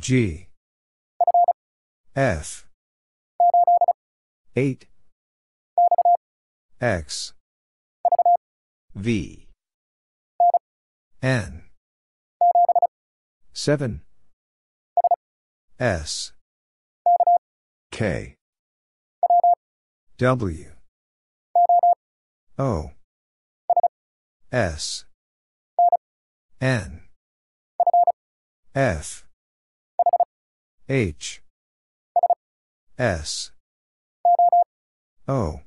G F 8 X V N 7 S K W O S N F H S O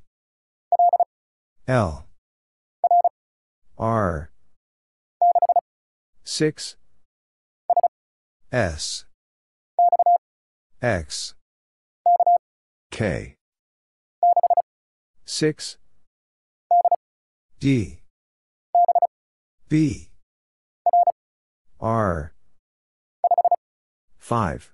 L R 6 S X K 6 D B R 5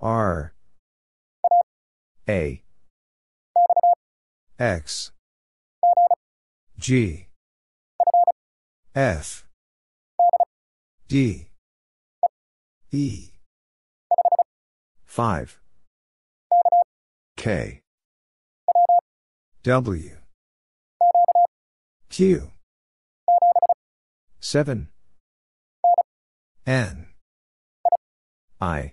R A X G F D E 5 K W Q 7 N I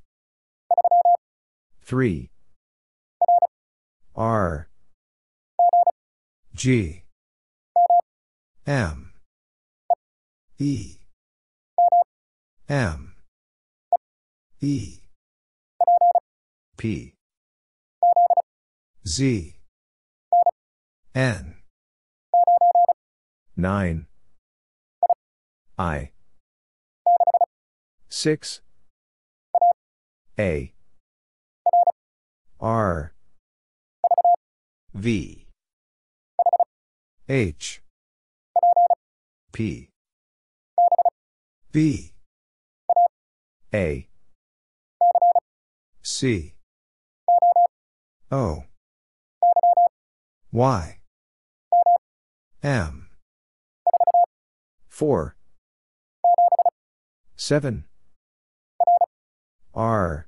3 R G M E M E P Z N 9 I 6 A R V H P B A C O Y M 4 7 R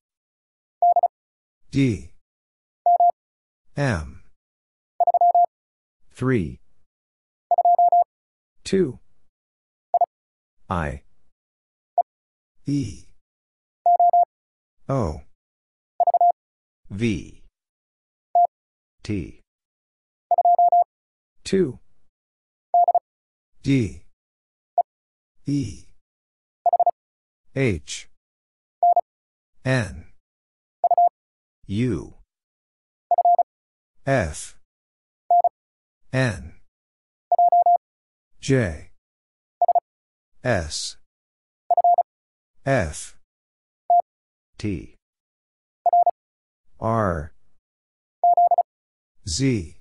D M 3 2 I E O V T 2 D E H N U F N J S F T R Z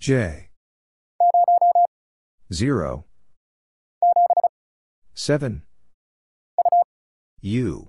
J 0 7 U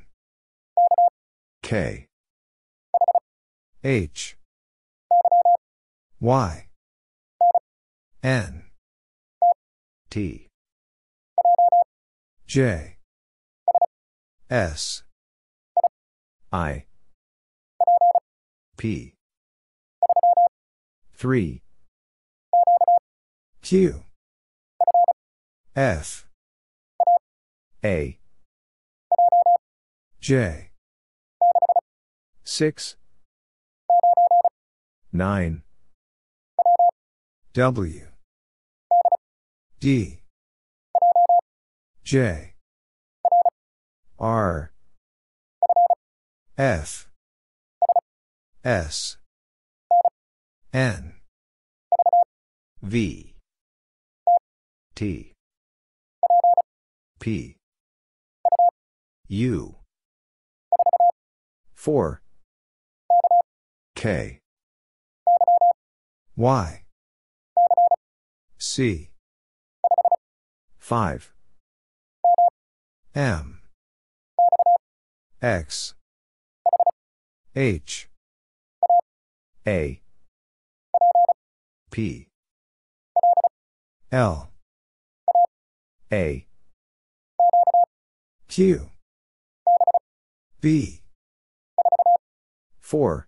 K H Y N T J S I P 3 Q F A J 6 9 W D J R F S N V T P U 4 K. Y. C. 5. M. X. H. A. P. L. A. Q. B. 4.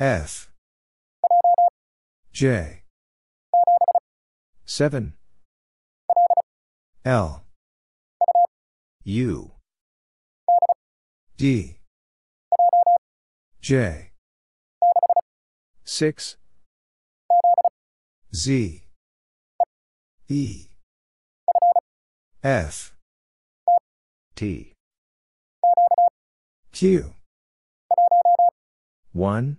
F J 7 L U D J 6 Z E F T Q 1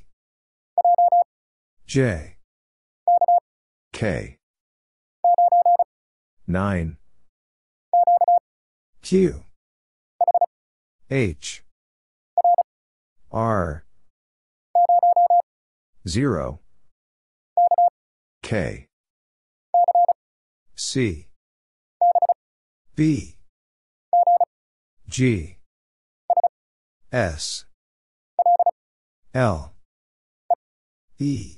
J K 9 Q H R 0 K C B G S L E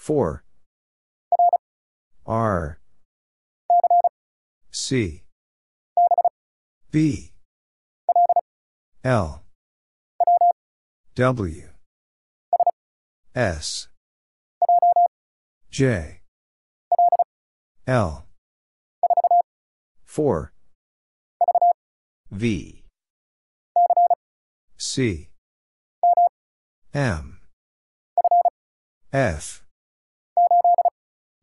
4 R C B L W S J L 4 V C M F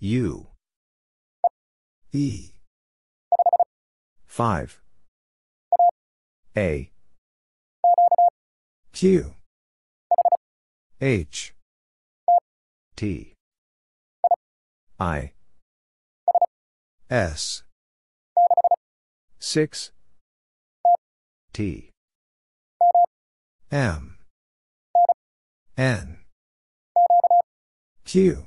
U E 5 A Q H T I S 6 T M N Q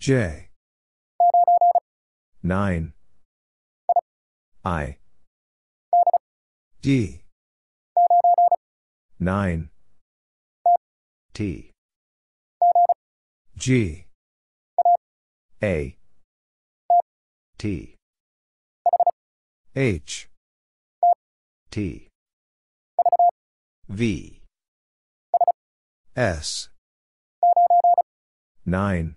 J. 9. I. D. 9. T. G. A. T. H. T. V. S. 9.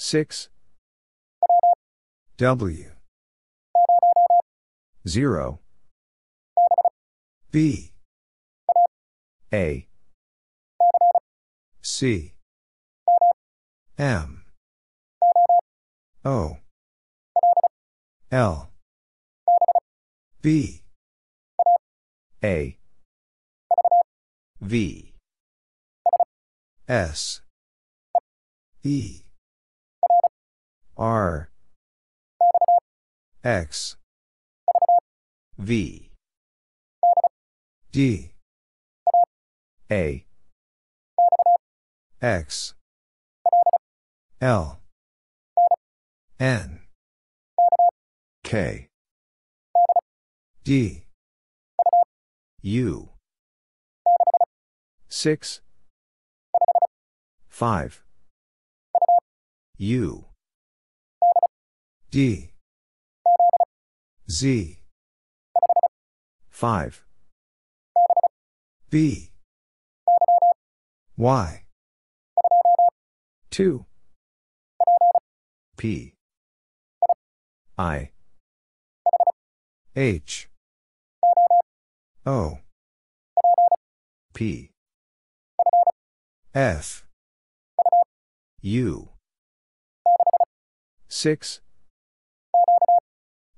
6 W 0 B A C M O L B A V S E R X V D A X L N K D U 6 5 U D Z 5 B Y 2 P I H O P F U 6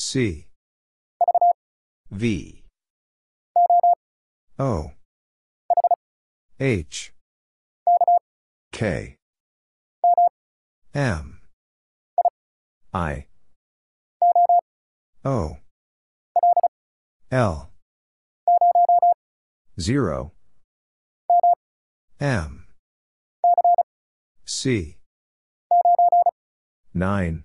C V O H K M I O L 0 M C 9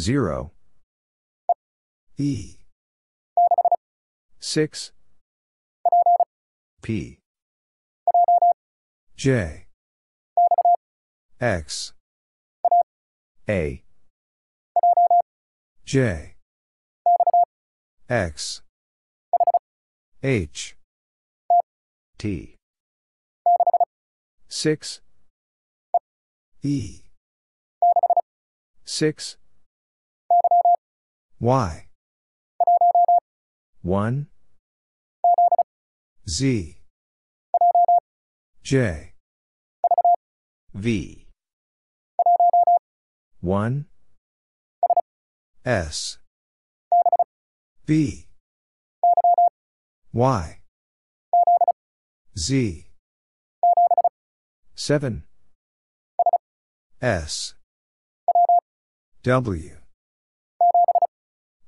0 E 6 P J X A J X H T 6 E 6 Y. 1. Z. J. V. 1. S. B. Y. Z. 7. S. W.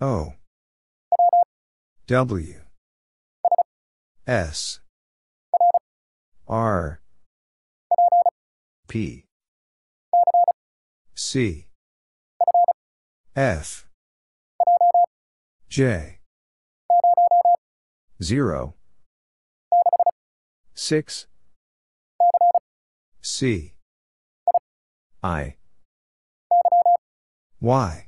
O W S R P C F J 0 6 C I Y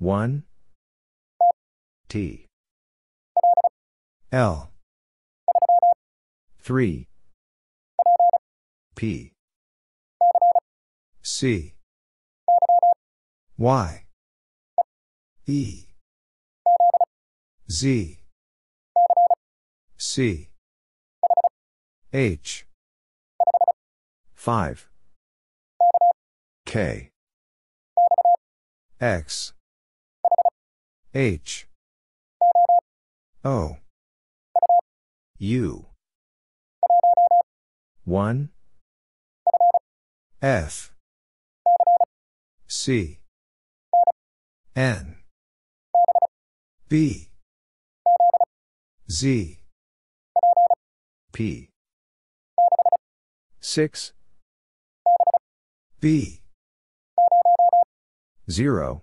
1 T L 3 P C Y E Z C H 5 K X H O U 1 F C N B Z P 6 B 0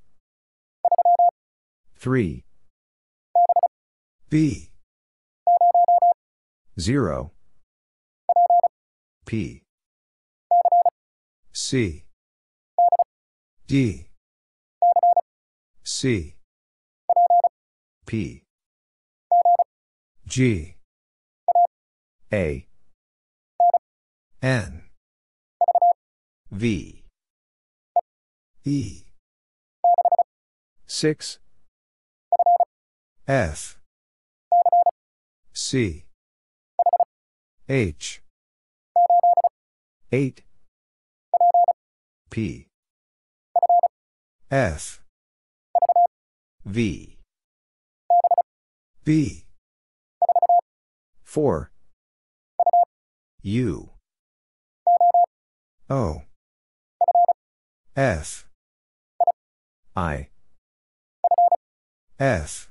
3 B 0 P C D C P G A N V E 6 F C H 8 P F V B 4 U O F I F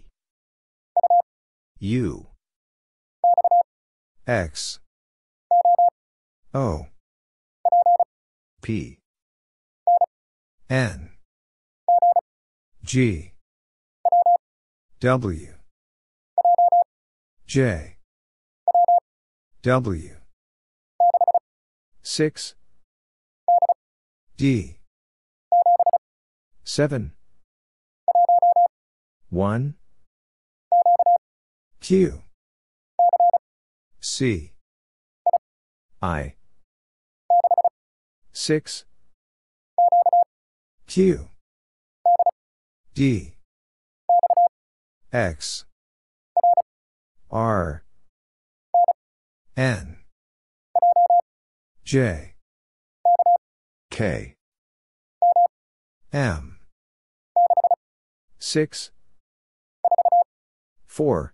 U X O P N G W J W 6 D 7 1 Q C I 6 Q D X R N J K M 6 4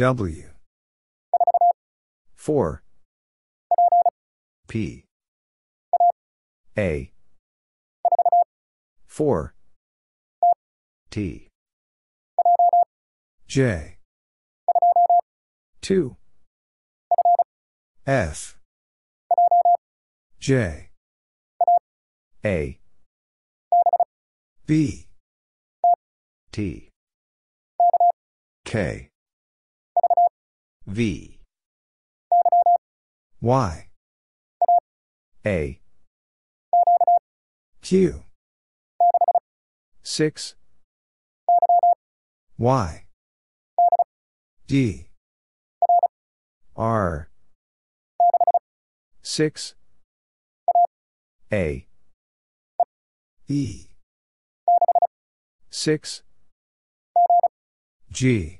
W 4 P A 4 T J 2 F J A B T K V Y A Q 6 Y D R 6 A E 6 G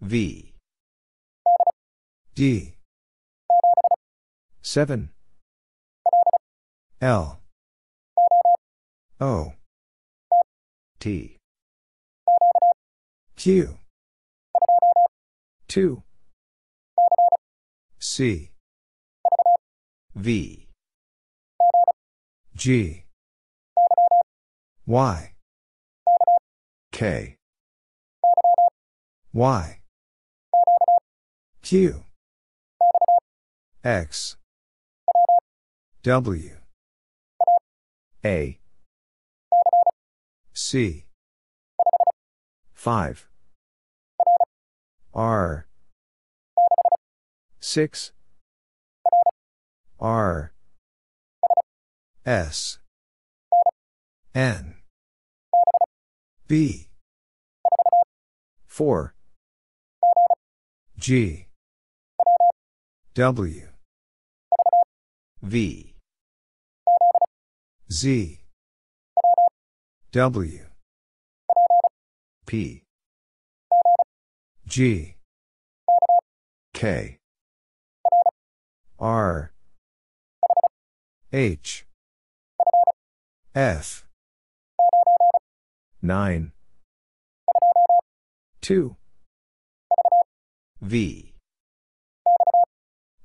V D 7 L O T Q 2 C V G Y K Y Q X W A C 5 R 6 R S N B 4 G W V Z W P G K R H F 9 2 V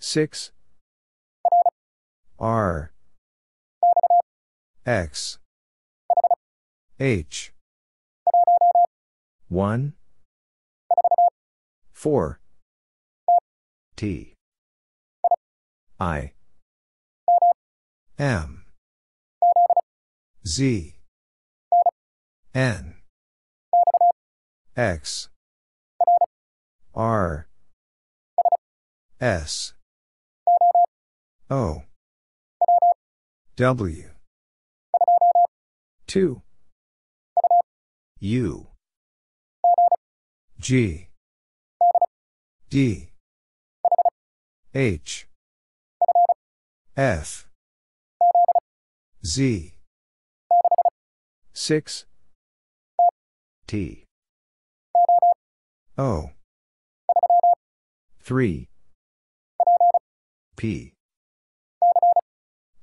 6 R X H 1 4 T I M Z N X R S O W 2 U G D H F Z 6 T O 3 P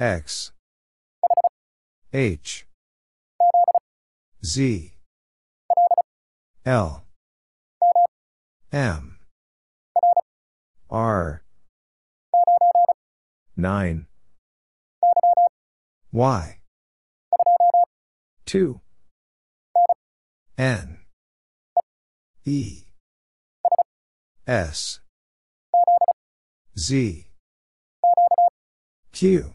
X H Z L M R 9 Y 2 N E S Z Q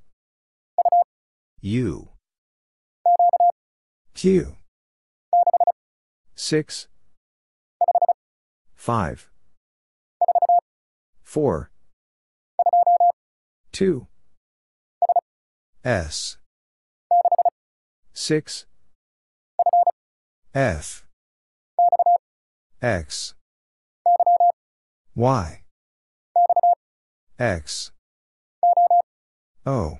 U Q five, four, two, S, 6 F X Y X O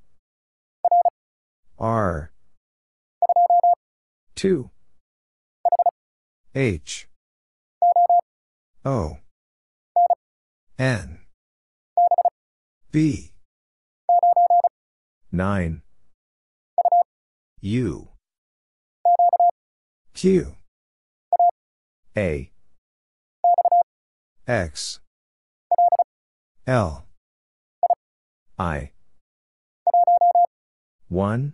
R 2 H O N B 9 U Q A X L I 1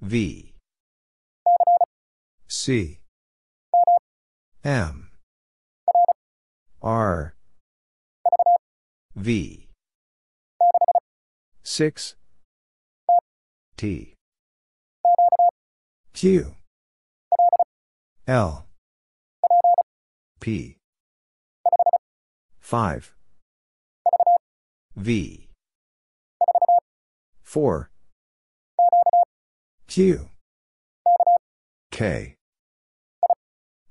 V C M R V 6 T Q L P 5 V 4 Q K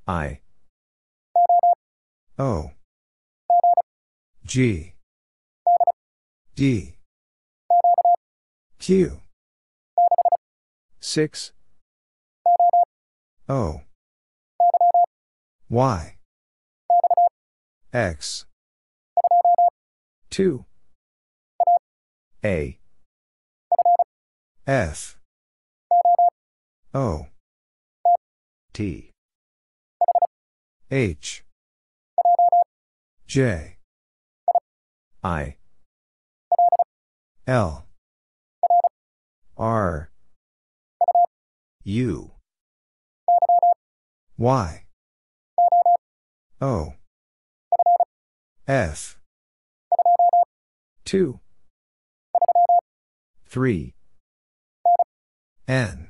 I O G D Q 6 O Y X 2 A F O T H J I L R U Y O F 2 3 N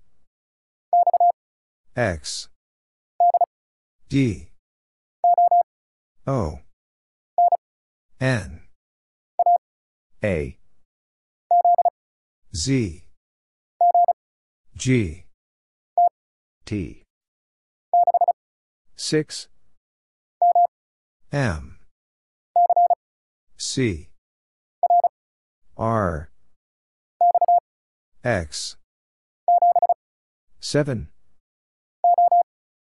X D O N A Z G T 6 M C R X 7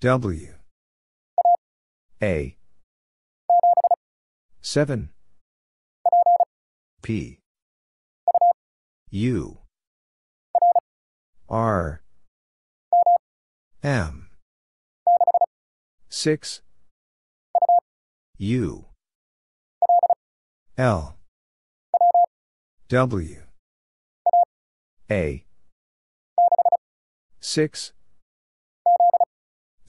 W A 7 P U R M 6 U L W A 6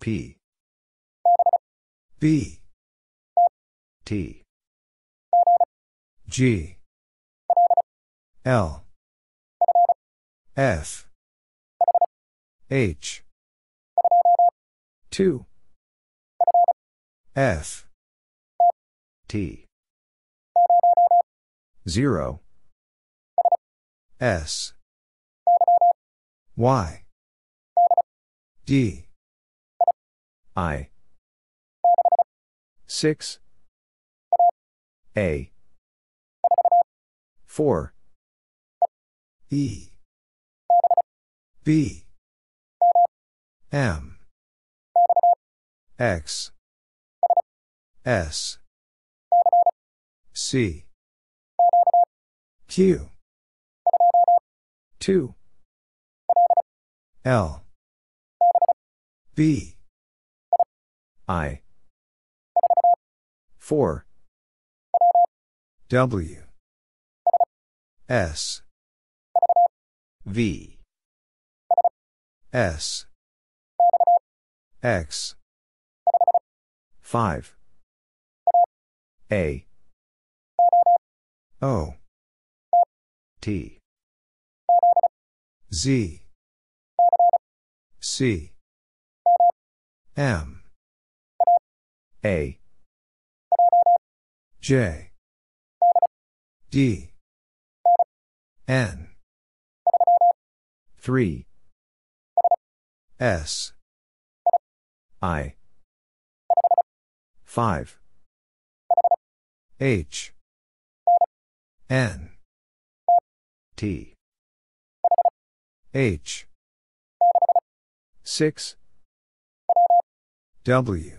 P B T G L F H 2 F T 0 S Y D I 6 A 4 E B M X S C Q 2 L B I 4 W S V S X 5 A O T Z C M a J D N 3 S I 5 H N T H 6 W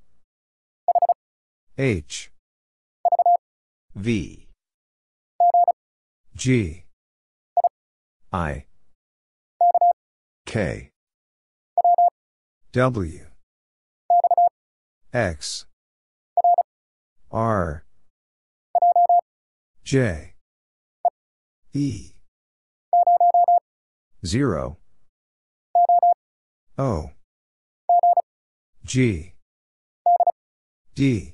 H V G I K W X R J E 0 O G D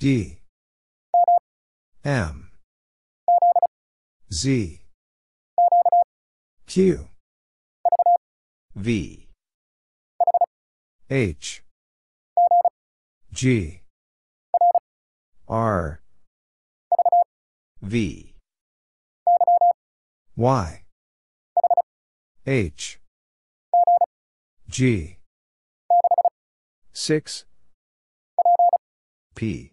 D M Z Q V H G R V Y H G 6 P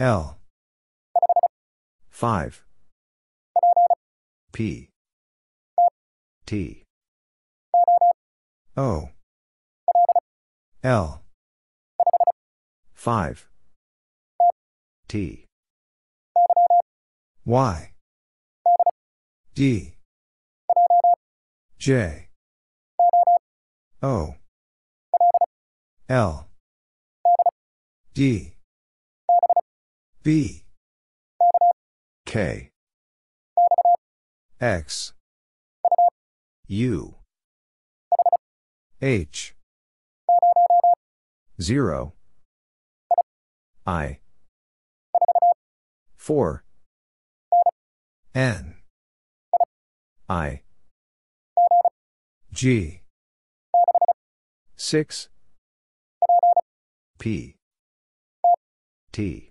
L 5 P T O L 5 T Y D J O L D B K X U H 0 I 4 N I G 6 P T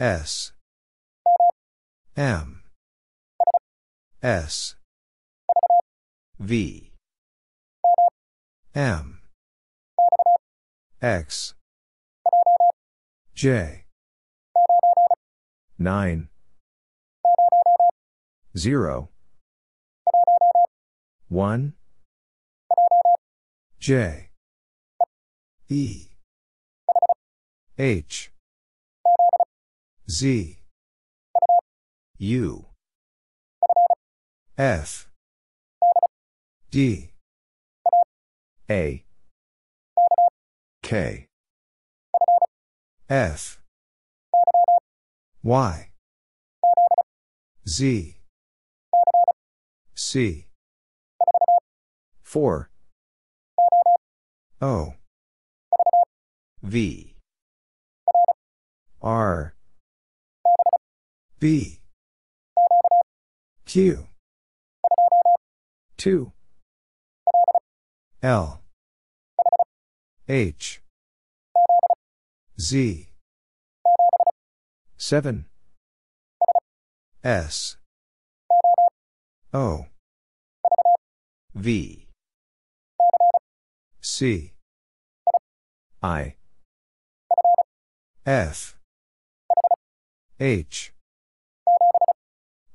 S M S V M X J 9 0 1 J E H Z U F D A K F Y Z C 4 O V R B Q 2 L H Z 7 S O V C I F H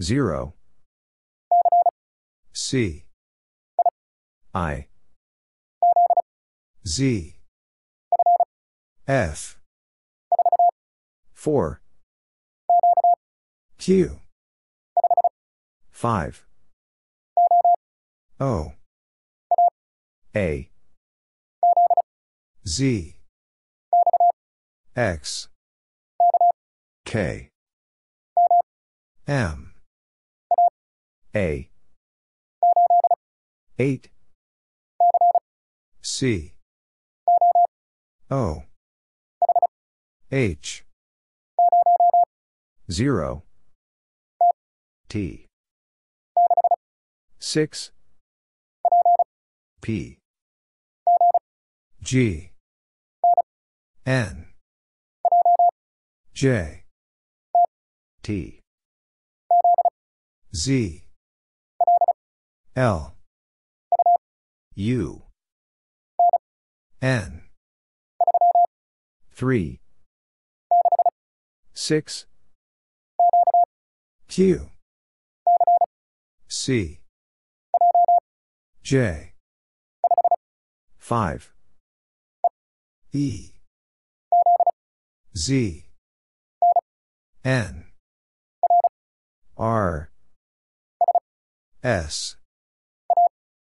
0 C I Z F 4 Q 5 O A Z X K M a 8 C O H 0 T 6 P G N J T Z L U N 3 6 Q C J 5 E Z N R S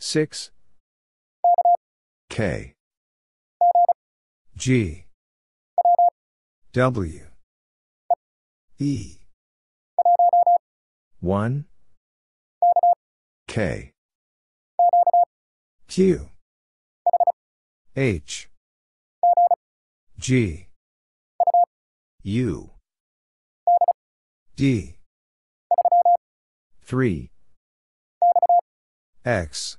6 K G W E 1 K Q H G U D 3 X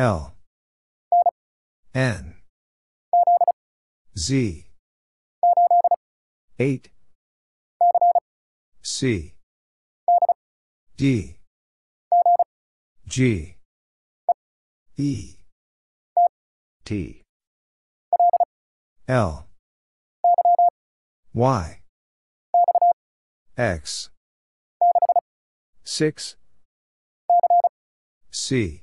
L N Z 8 C D G E T L Y X 6 C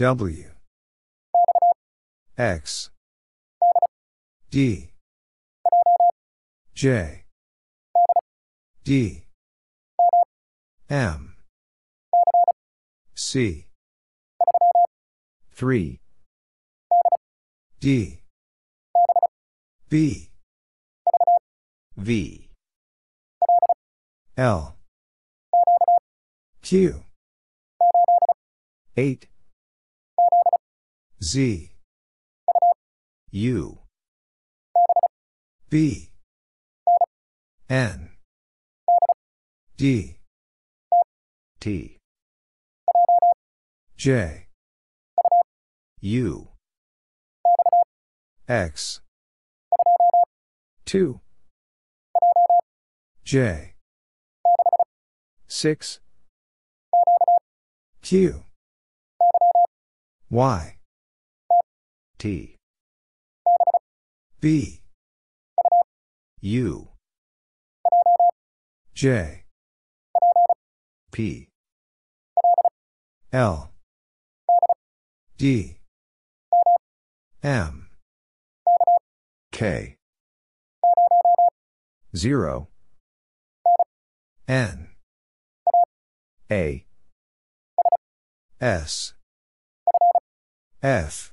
W X D J D M C 3 D B V L Q 8 Z U B N D T J U X 2 J 6 Q Y T B U J P L D M K 0 N A S F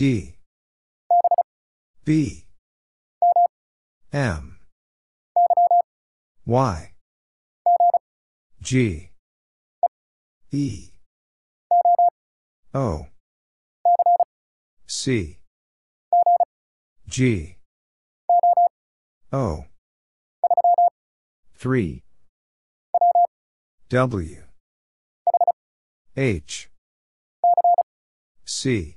D B M Y G E O C G O 3 W H C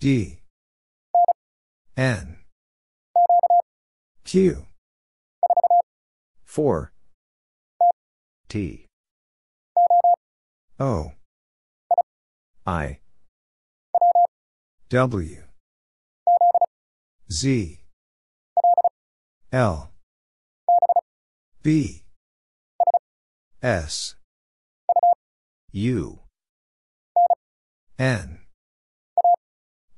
D N Q 4 T O I W Z L B S U N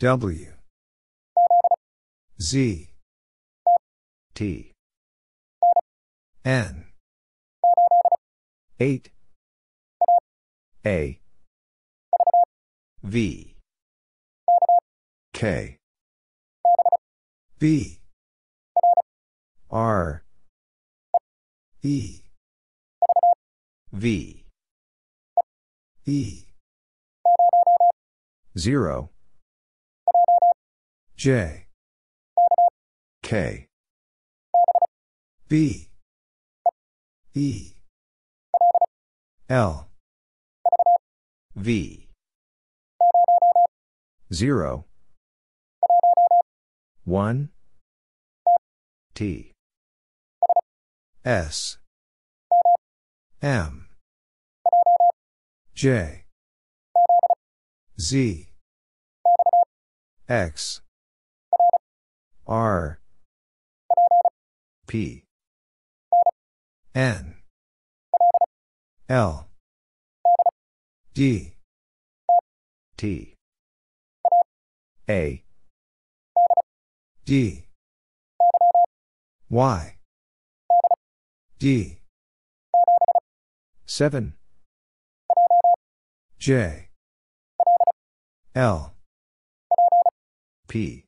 W Z T N 8 A V K B R E V E 0 J. K. B. E. L. V. 0. 1. T. S. M. J. Z. X. R P N L D T A D Y D 7 J L P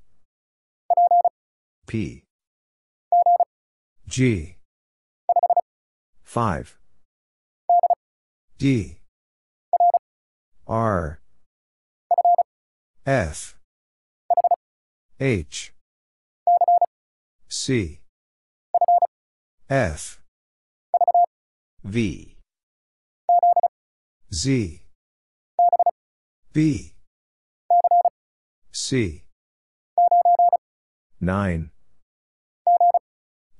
P G 5 D R F H C F V Z B C 9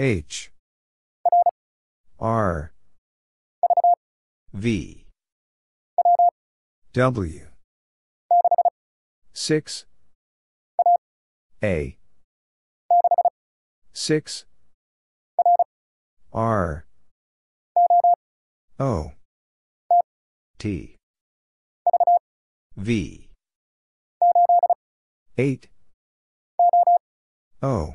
H R V W 6 A 6 R O T V 8 O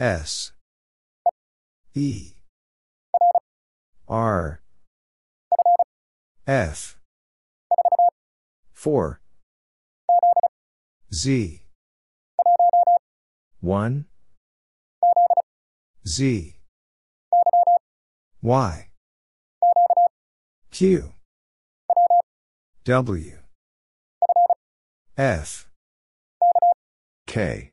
S E R F 4 Z 1 Z Y Q W F K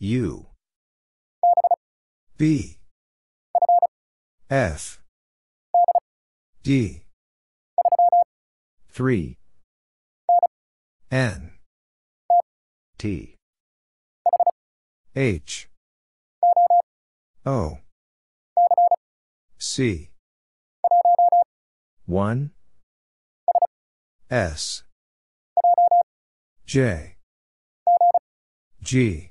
U B F D 3 N T H O C 1 S J G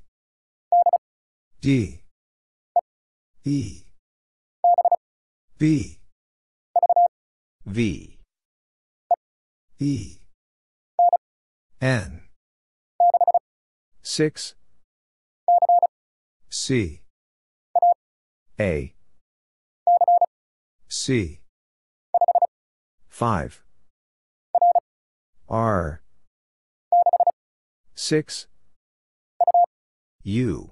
D E B V E N 6 C A C 5 R 6 U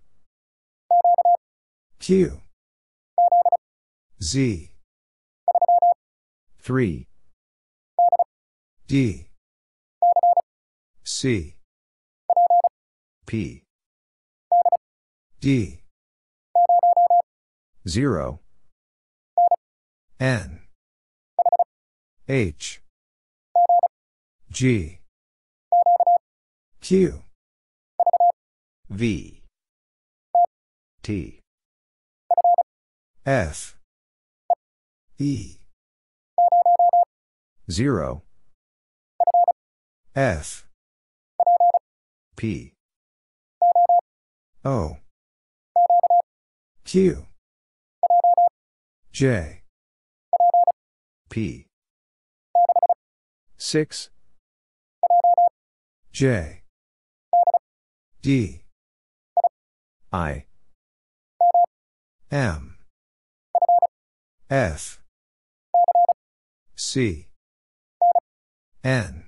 Q Z 3 D C P D 0 N H G Q V T F E 0 F P O Q J P 6 J D I M F C N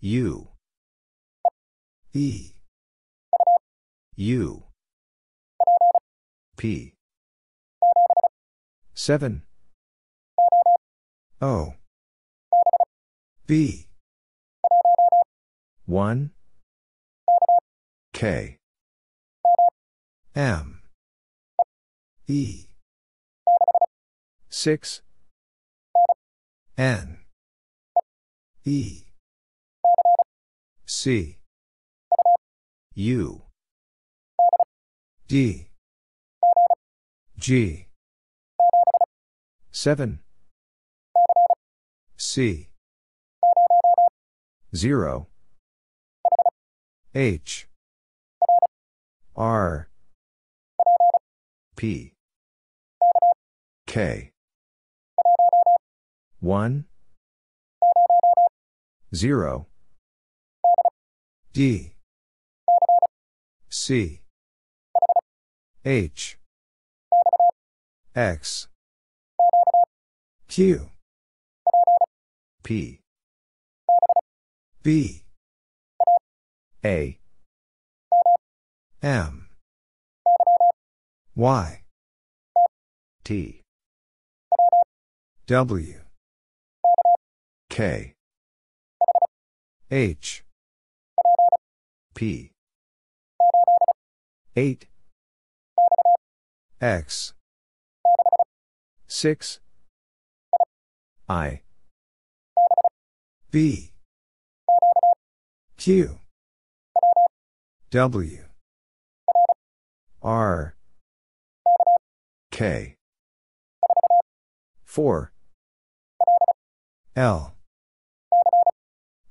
U E U P 7 O B 1 K M E 6 N E C U D G 7 C 0 H R P K 1 0 D C H X Q P B A M Y T W K H P 8 X 6 I B Q W R K 4 L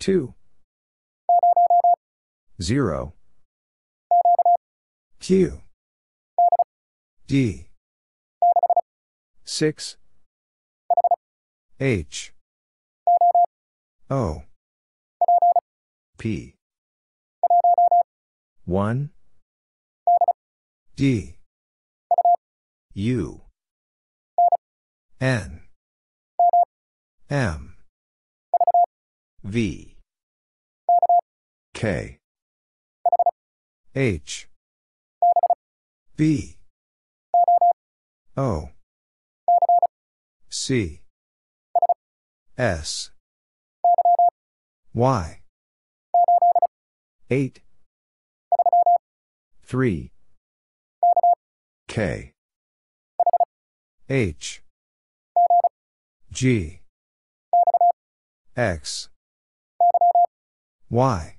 2 0 Q D 6 H O P 1 D U N M V K H B O C S Y 8 3 K H G X Y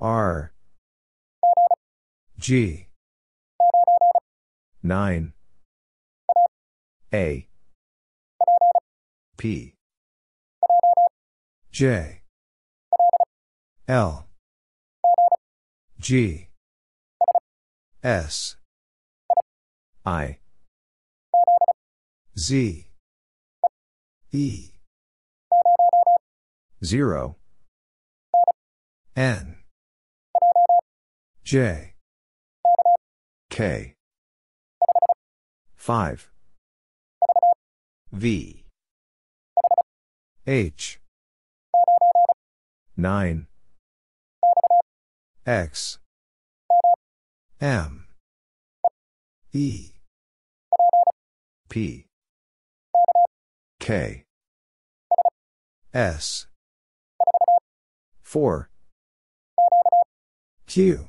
R G 9 A P J L G S I Z E 0 N J K 5 V H 9 X M E P K S 4 Q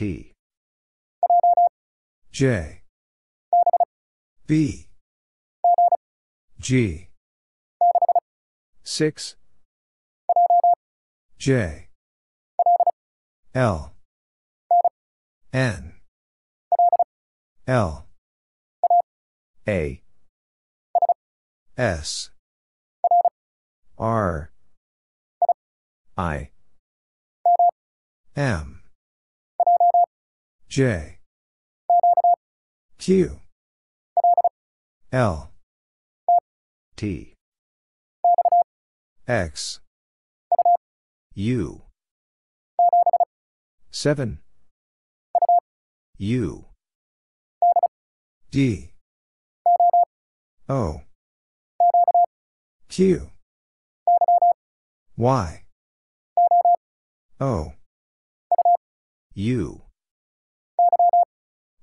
T. J. B. G. 6. J. L. N. L. A. S. R. I. M. J Q L T X U 7 U D O Q Y O U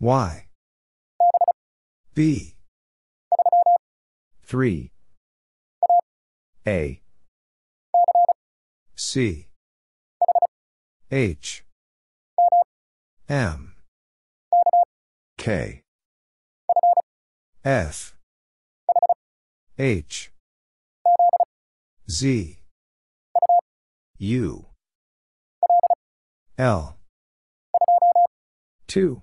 Y. B. 3. A. C. H. M. K. F. H. Z. U. L. 2.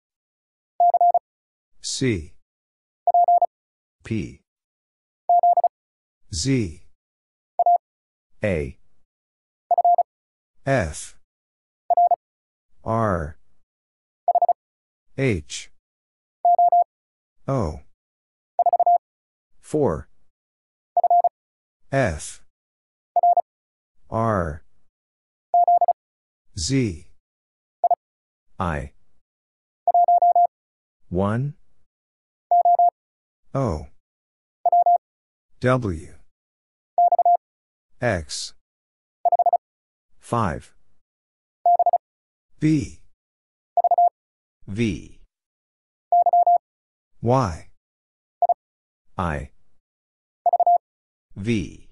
C P Z A F R H O 4 F R Z I 1 O W X 5 B V Y I V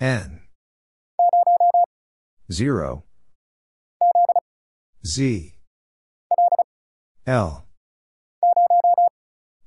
N 0 Z L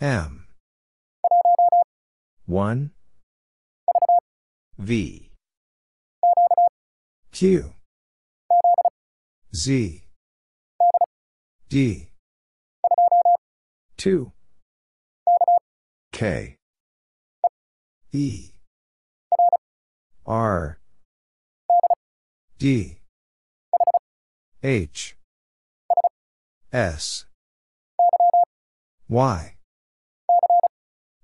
M 1 V Q Z D 2 K E R D H S Y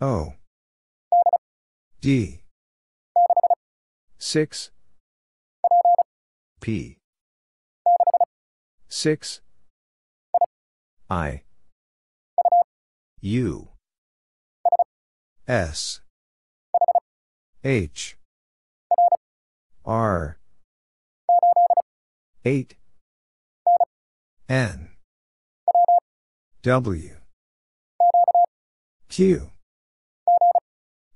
O D 6 P 6 I U S H R 8 N W Q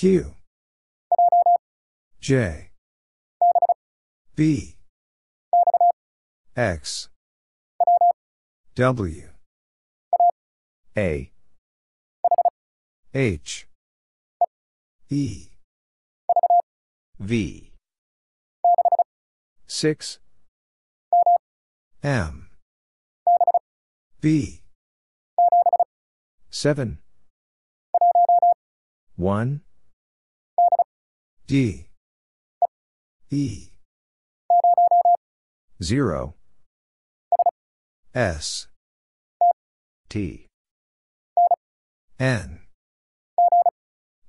Q J B X W A H E V 6 M B 7 1 D E 0 S T N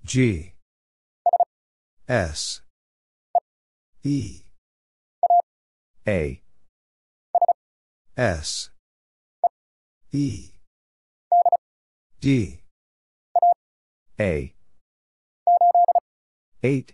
G S E A S E D A 8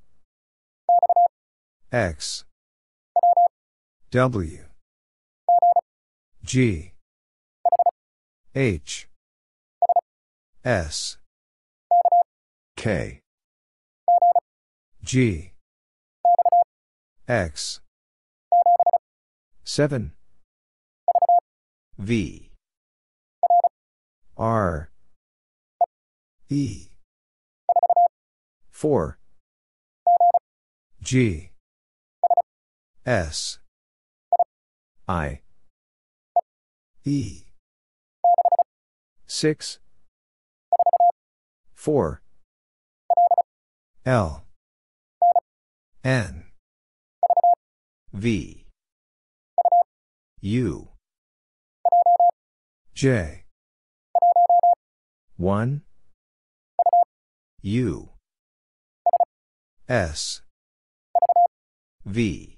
X W G H S K G X 7 V R E 4 G S I E 6 4 L N V U J 1 U S V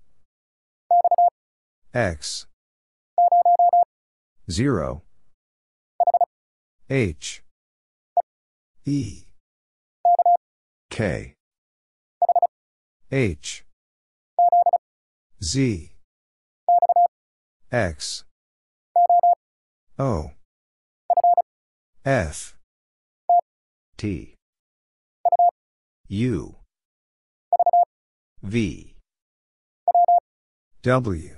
X 0 H E K H Z X O F T U V W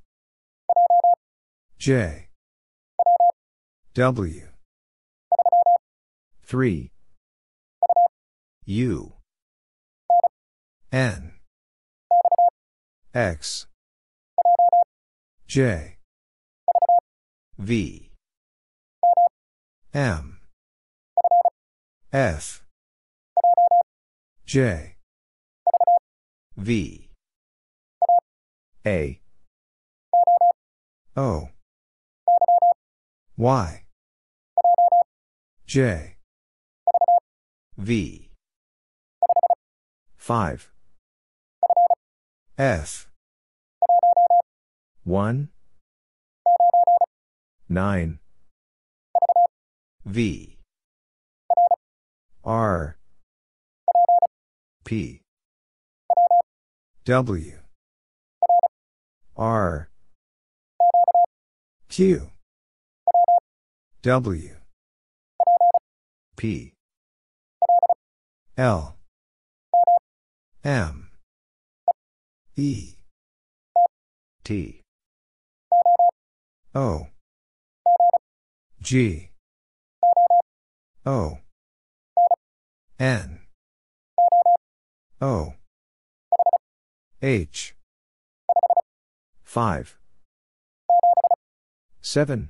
J W 3 U N X J V M F J V A O Y. J. V. 5. F. 1. 9. V. R. P. W. R. Q. W P L M E T O G O N O H 5 7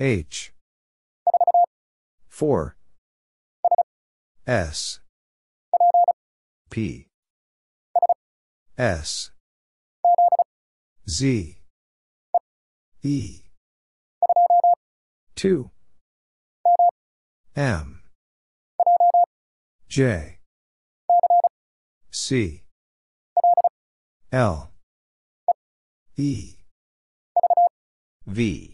H 4 S P S Z E 2 M J C L E V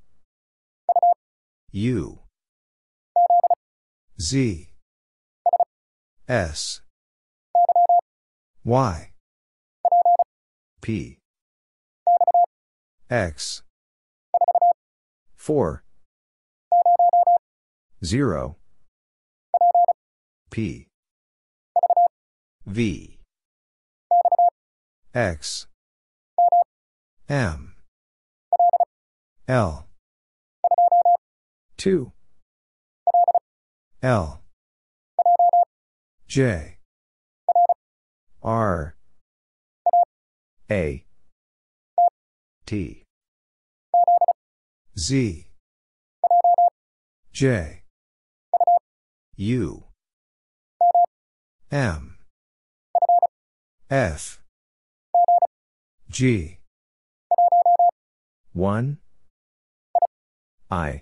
U Z S Y P X 4 0 P V X M L 2 L J R A T Z J U M F G 1 I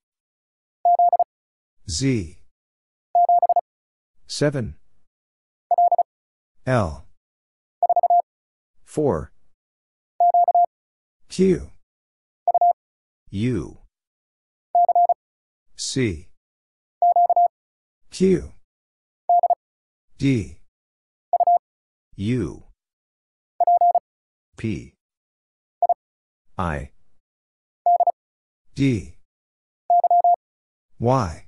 Z 7 L 4 Q U C Q D U P I D Y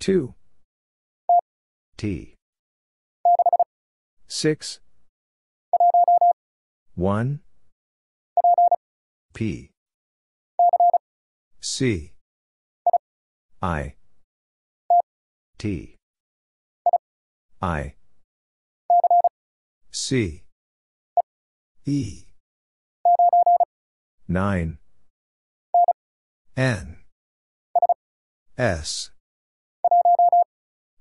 2 T 6 1 P C I T I C E 9 N S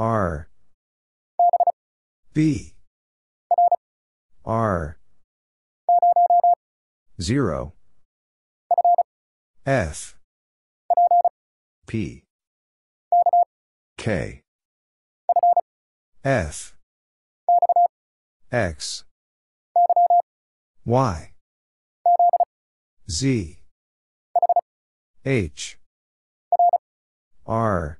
R B R 0 F P K F X Y Z H R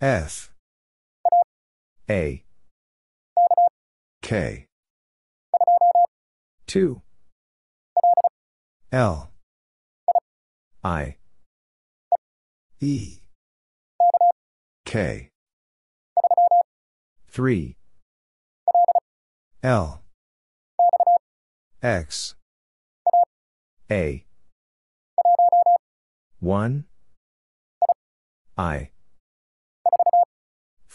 F A K 2 L I E K 3 L X A 1 I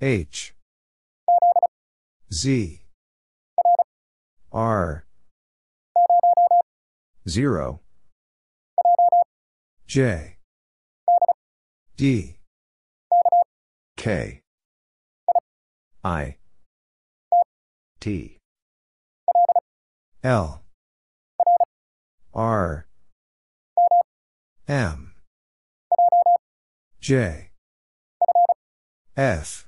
H Z R 0 J D K I T L R M J F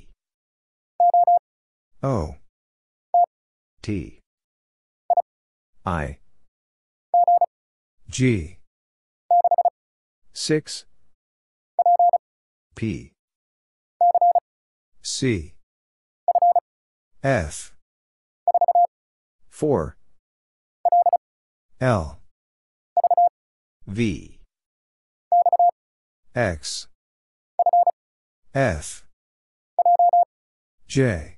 O T I G 6 P C F 4 L V X F J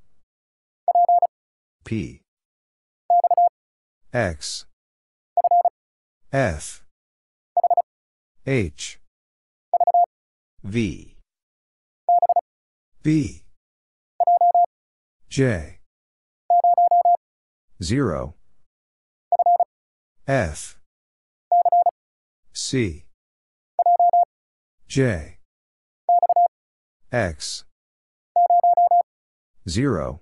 P X F H V B J 0 F C J X 0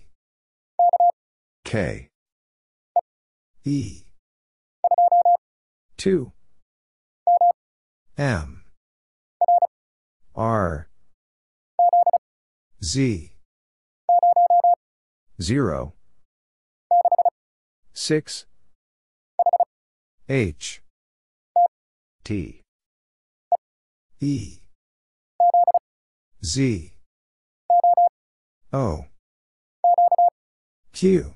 K E 2 M R Z 0 6 H T E Z O Q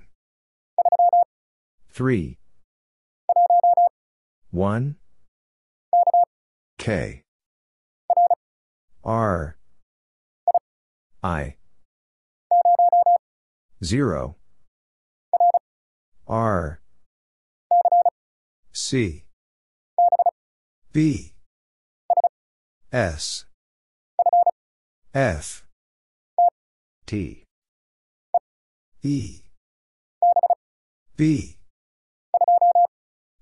3 1 K R I 0 R C B S F T E B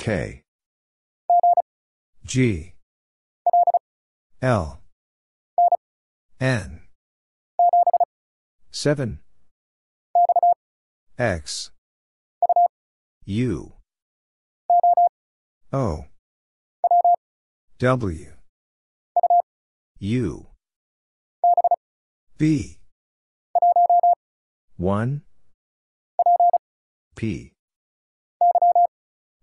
K G L N 7 X U O W U B 1 P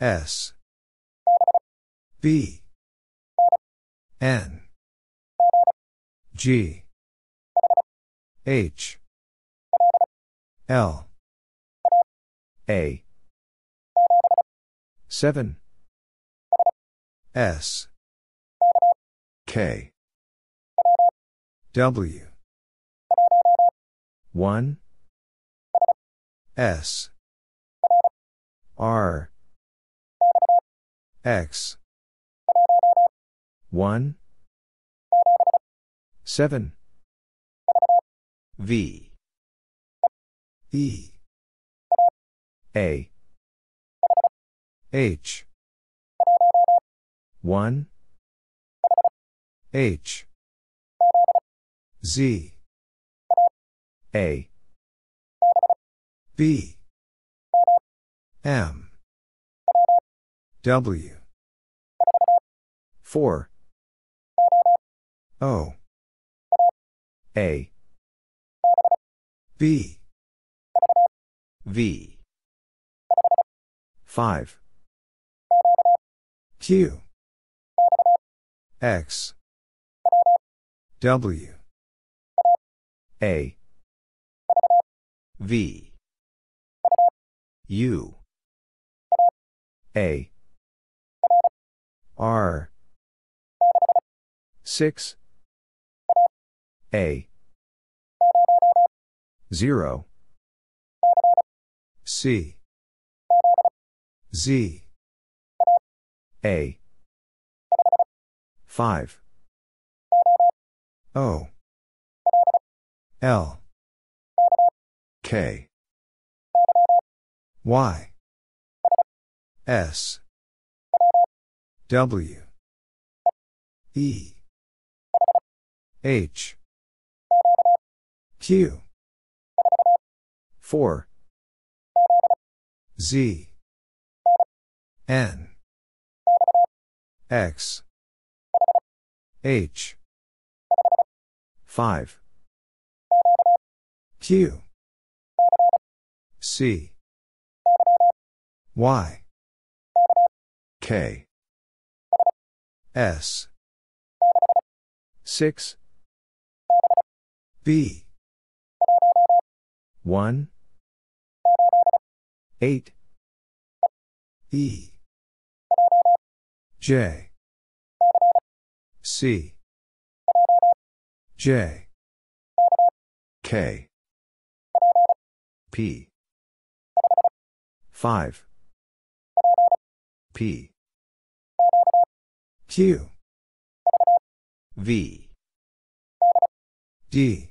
S B N G H L A 7 S K W 1 S R X 1 7 V E A H 1 H Z A B M W 4 O A B V 5 Q X W A V U A R 6 A 0 C Z A 5 O L K Y S W E H Q 4 Z N X H 5 Q C Y K S 6 B 1 8 E J C J K P 5 P Q V D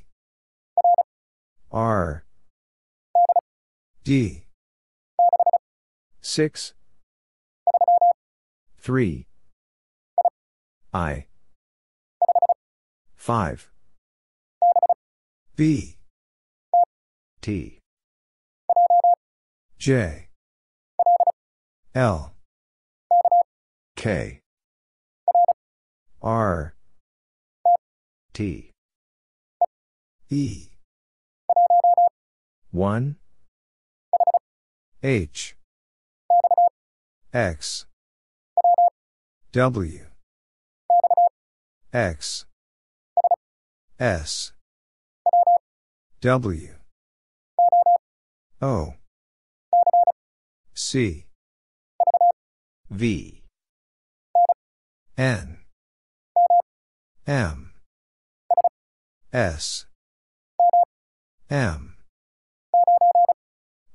R D 6 3 I 5 B T J L K R T E 1 H X W X S W O C V N M S M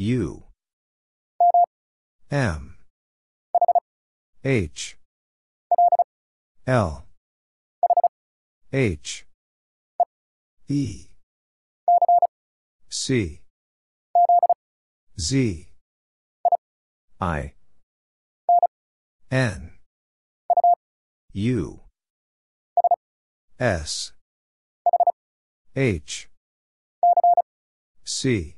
U M H L H E C Z I N U S H C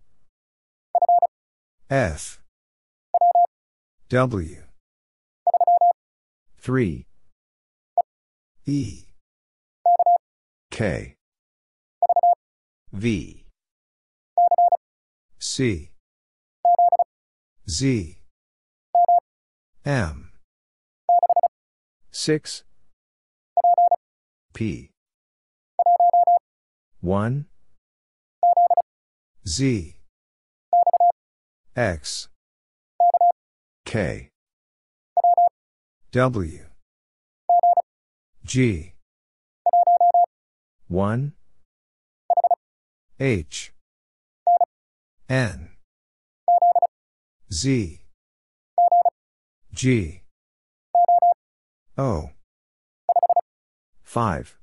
F W 3 E K V C Z M 6 P 1 Z X K W G 1 H N Z G O 5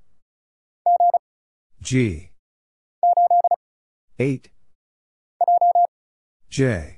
G 8 J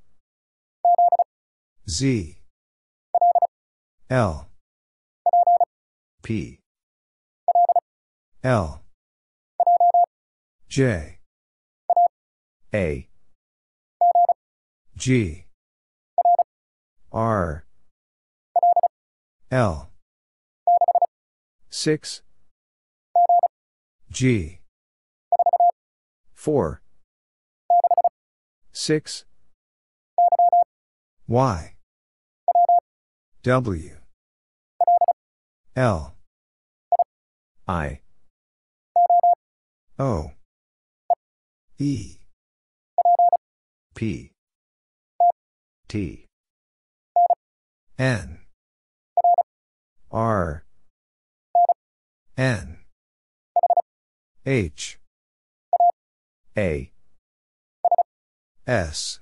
Z L P L J A G R L 6 G 4 6 Y W L I O E P T N R N H A S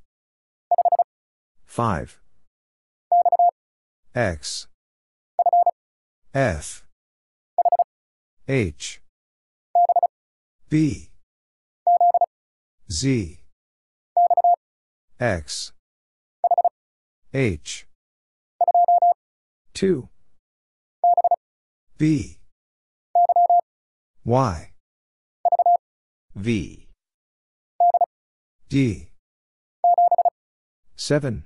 5 X F H B Z X H 2 B Y V D 7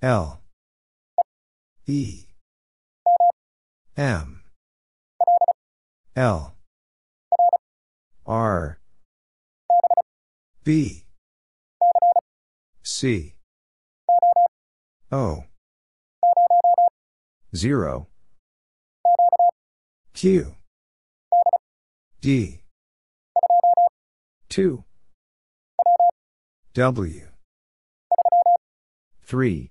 L E M L R B C O 0 Q D 2 W 3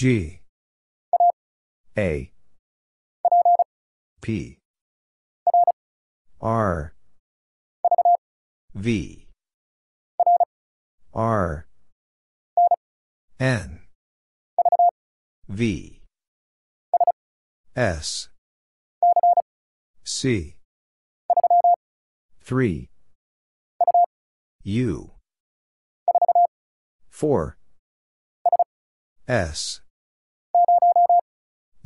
G A P R V R N V S C 3 U 4 S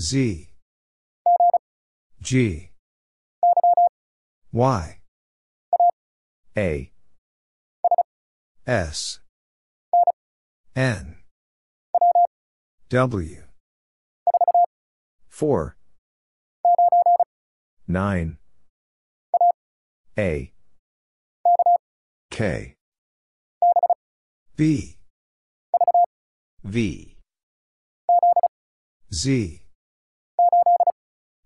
Z G Y A S N W 4 9 A K B V Z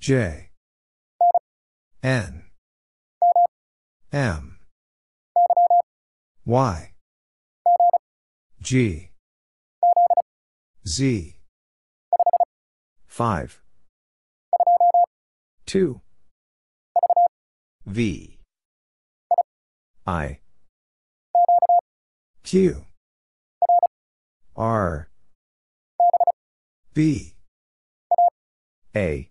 J N M Y G Z 5 2 V I Q R B A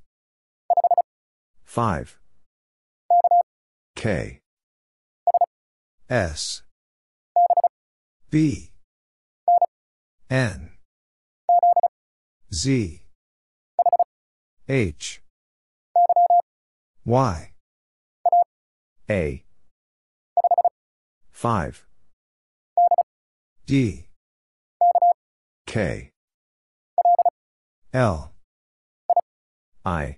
5 K S B N Z H Y A 5 D K L I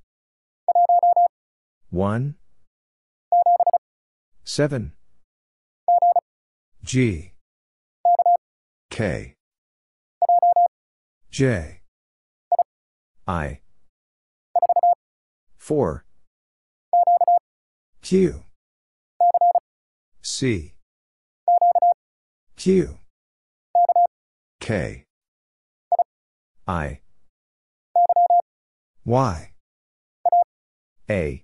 1 7 G K J I 4 Q C Q K I Y A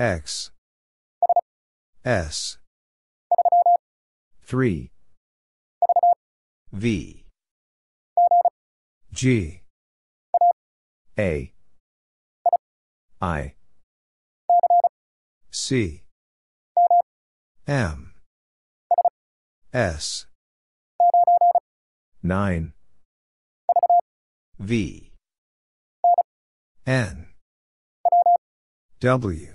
X S 3 V G A I C M S 9 V N W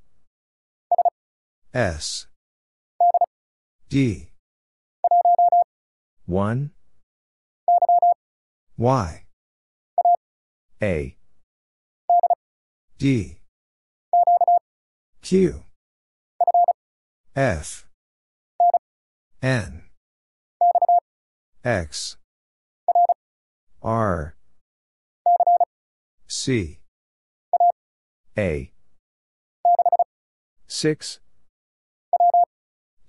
S D 1 Y A D Q F N X R C A 6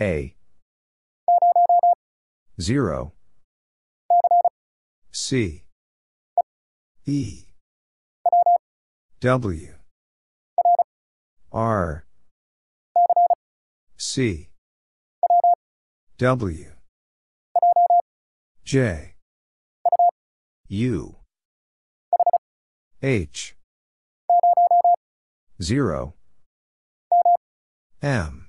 A 0 C E W R C W J U H 0 M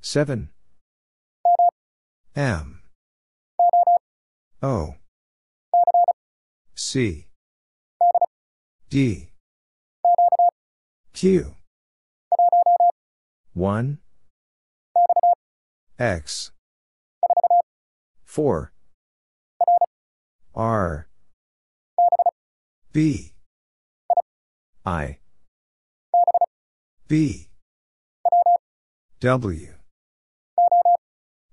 7 M O C D Q 1 X 4 R B I B W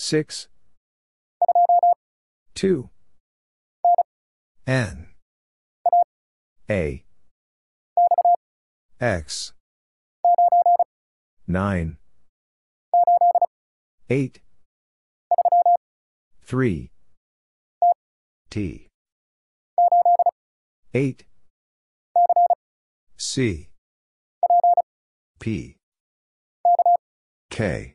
6 2 N A X eight, three, T 8 C P K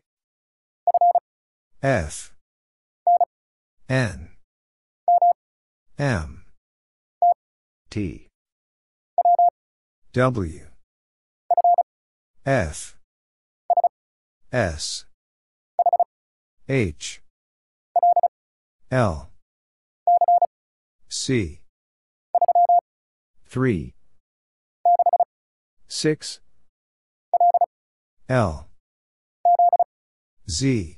F N M T W F S H L C 3 6 L Z